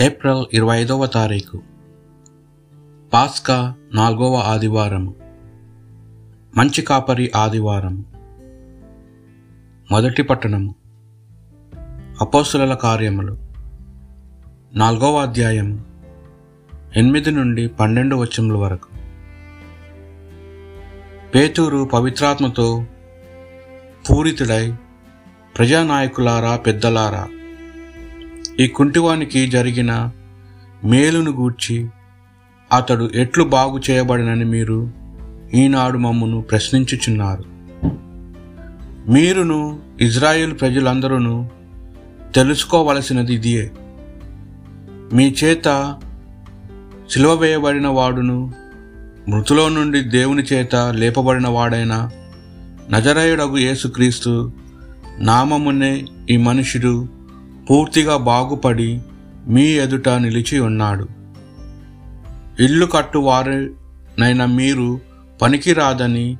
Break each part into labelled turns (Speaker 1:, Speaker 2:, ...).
Speaker 1: April ఇరవై ఐదవ తారీఖు. పాస్కా నాలుగవ ఆదివారం. మంచి కాపరి ఆదివారం. మొదటి పట్టణము అపోసుల కార్యములు. నాలుగవ అధ్యాయం. ఎనిమిది నుండి పన్నెండు వచనముల వరకు. పేతూరు పవిత్రాత్మతో పూరితుడై ప్రజానాయకులారా పెద్దలారా ఈ కుంటివానికి జరిగిన మేలును గూర్చి అతడు ఎట్లు బాగు చేయబడినని మీరు ఈనాడు మమ్మను ప్రశ్నించుచున్నారు. మీరును ఇజ్రాయేల్ ప్రజలందరూ తెలుసుకోవలసినది ఇదియే మీ చేత సిలువ వేయబడిన వాడును మృతులో నుండి దేవుని చేత లేపబడిన వాడైన నజరయుడగు యేసుక్రీస్తు నామమునే ఈ మనుషుడు పూర్తిగా బాగుపడి మీ ఎదుట నిలిచి ఉన్నాడు. ఇల్లు కట్టువారినైన మీరు పనికిరాదని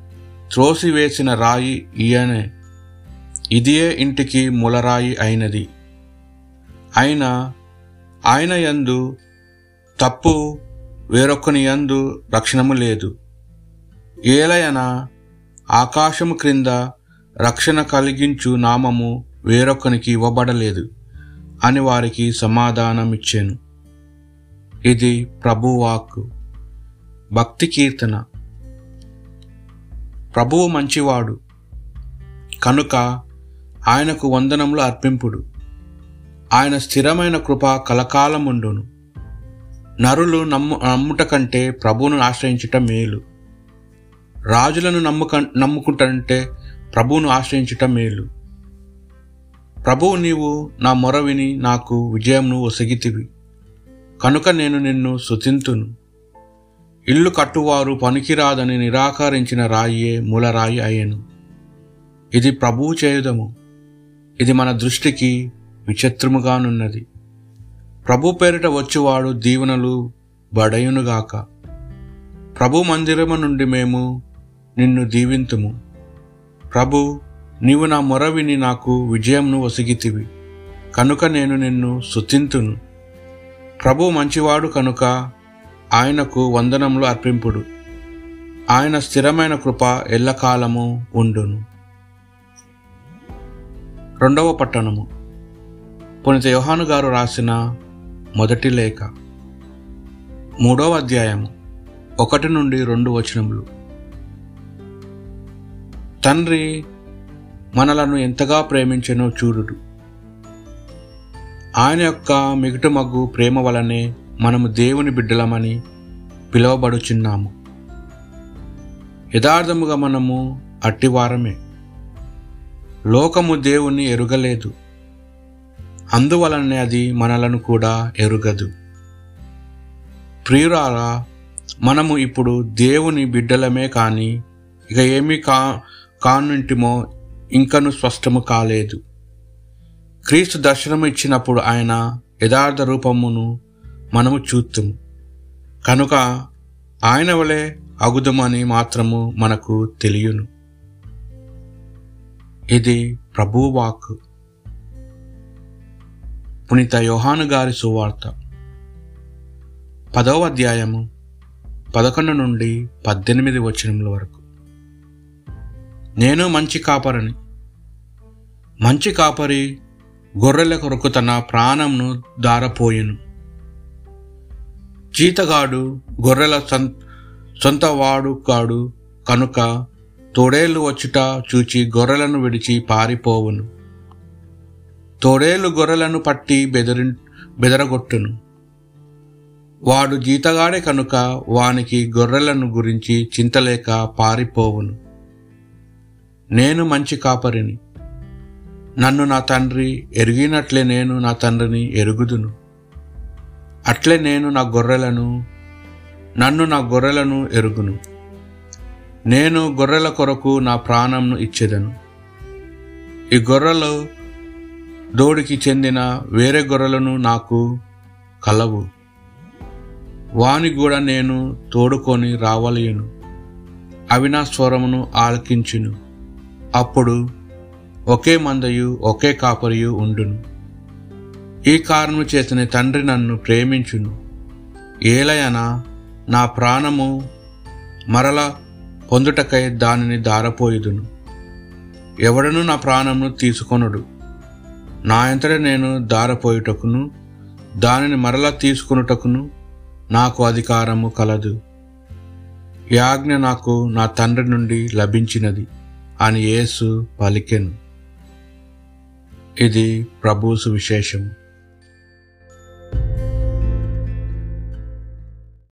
Speaker 1: త్రోసివేసిన రాయి ఈయనే. ఇదియే ఇంటికి ములరాయి అయినది. ఆయన ఆయన యందు తప్పు వేరొకని యందు రక్షణము లేదు. ఏలయన ఆకాశము క్రింద రక్షణ కలిగించు నామము వేరొకనికి ఇవ్వబడలేదు. అని వారికి సమాధానమిచ్చాను. ఇది ప్రభువాక్ భక్తి కీర్తన. ప్రభువు మంచివాడు. కనుక ఆయనకు వందనములు అర్పింపుడు. ఆయన స్థిరమైన కృప కలకాలముండును. నరులు నమ్ము నమ్ముట కంటే ప్రభువును ఆశ్రయించుట మేలు. రాజులను నమ్ముక నమ్ముకుంటంటే ప్రభువును ఆశ్రయించుట మేలు. ప్రభువు నీవు నా మొర విని నాకు విజయంను ఒసగితివి. కనుక నేను నిన్ను శుతింతును. ఇల్లు కట్టువారు పనికిరాదని నిరాకరించిన రాయియే మూలరాయి అయ్యను. ఇది ప్రభువు చేయుదము. ఇది మన దృష్టికి విచిత్రముగానున్నది ప్రభు పేరిట వచ్చువాడు దీవెనలు బడయునుగాక ప్రభు మందిరము నుండి మేము నిన్ను దీవింతుము. ప్రభు నీవు నా మొర విని నాకు విజయంను ఒసిగితివి. కనుక నేను నిన్ను సుతింతును ప్రభు మంచివాడు కనుక ఆయనకు వందనములు అర్పింపుడు. ఆయన స్థిరమైన కృప ఎల్లకాలము ఉండును. రెండవ పట్టణము. పునిత యోహాను గారు రాసిన మొదటి లేఖ. మూడవ అధ్యాయము. ఒకటి నుండి రెండు వచనములు. తండ్రి మనలను ఎంతగా ప్రేమించెనో చూడు ఆయన యొక్క మిగుటు మగ్గు ప్రేమ వలనే మనము దేవుని బిడ్డలమని పిలువబడుచున్నాము. యథార్థముగా మనము అట్టివారమే. లోకము దేవుని ఎరుగలేదు. అందువలనే అది మనలను కూడా ఎరుగదు. ప్రియురారా మనము ఇప్పుడు దేవుని బిడ్డలమే కానీ ఇక ఏమీ కా కానుంటిమో ఇంకను స్పష్టము కాలేదు. క్రీస్తు దర్శనము ఇచ్చినప్పుడు ఆయన యథార్థ రూపమును మనము చూతుము కనుక ఆయన వలె అగుదమని మాత్రము మనకు తెలియను. ఇది ప్రభువాక్ పునీత యోహాను గారి సువార్త. పదవ అధ్యాయము పదకొండు నుండి పద్దెనిమిది వచనముల వరకు. నేను మంచి కాపరిని. మంచి కాపరి గొర్రెల కొరకు తన ప్రాణంను దారపోయెను. జీతగాడు గొర్రెల సొంత వాడు కాడు కనుక తోడేళ్ళు వచ్చుట చూచి గొర్రెలను విడిచి పారిపోవును. తోడేళ్ళు గొర్రెలను పట్టి బెదిరి బెదరగొట్టును. వాడు జీతగాడే కనుక వానికి గొర్రెలను గురించి చింతలేక పారిపోవును. నేను మంచి కాపరిని. నన్ను నా తండ్రి ఎరిగినట్లే నేను నా తండ్రిని ఎరుగుదును. అట్లే నేను నా గొర్రెలను నన్ను నా గొర్రెలను ఎరుగును. నేను గొర్రెల కొరకు నా ప్రాణంను ఇచ్చేదను. ఈ గొర్రెలు దోడికి చెందిన వేరే గొర్రెలను నాకు కలవు. వాని కూడా నేను తోడుకొని రావలేను అవి నా స్వరమును ఆలకించును. అప్పుడు ఒకే మందయు ఒకే కాపరియు ఉండును. ఈ కారణము చేతనే తండ్రి నన్ను ప్రేమించును. ఏలయన నా ప్రాణము మరల పొందుటకై దానిని దారపోయుదును. ఎవడను నా ప్రాణమును తీసుకొనుడు. నా ఎంతట నేను దారపోయుటకును దానిని మరలా తీసుకొనుటకును నాకు అధికారము కలదు. యాజ్ఞ నాకు నా తండ్రి నుండి లభించినది. అని యేసు పలికెను. ఇది ప్రభు సువిశేషము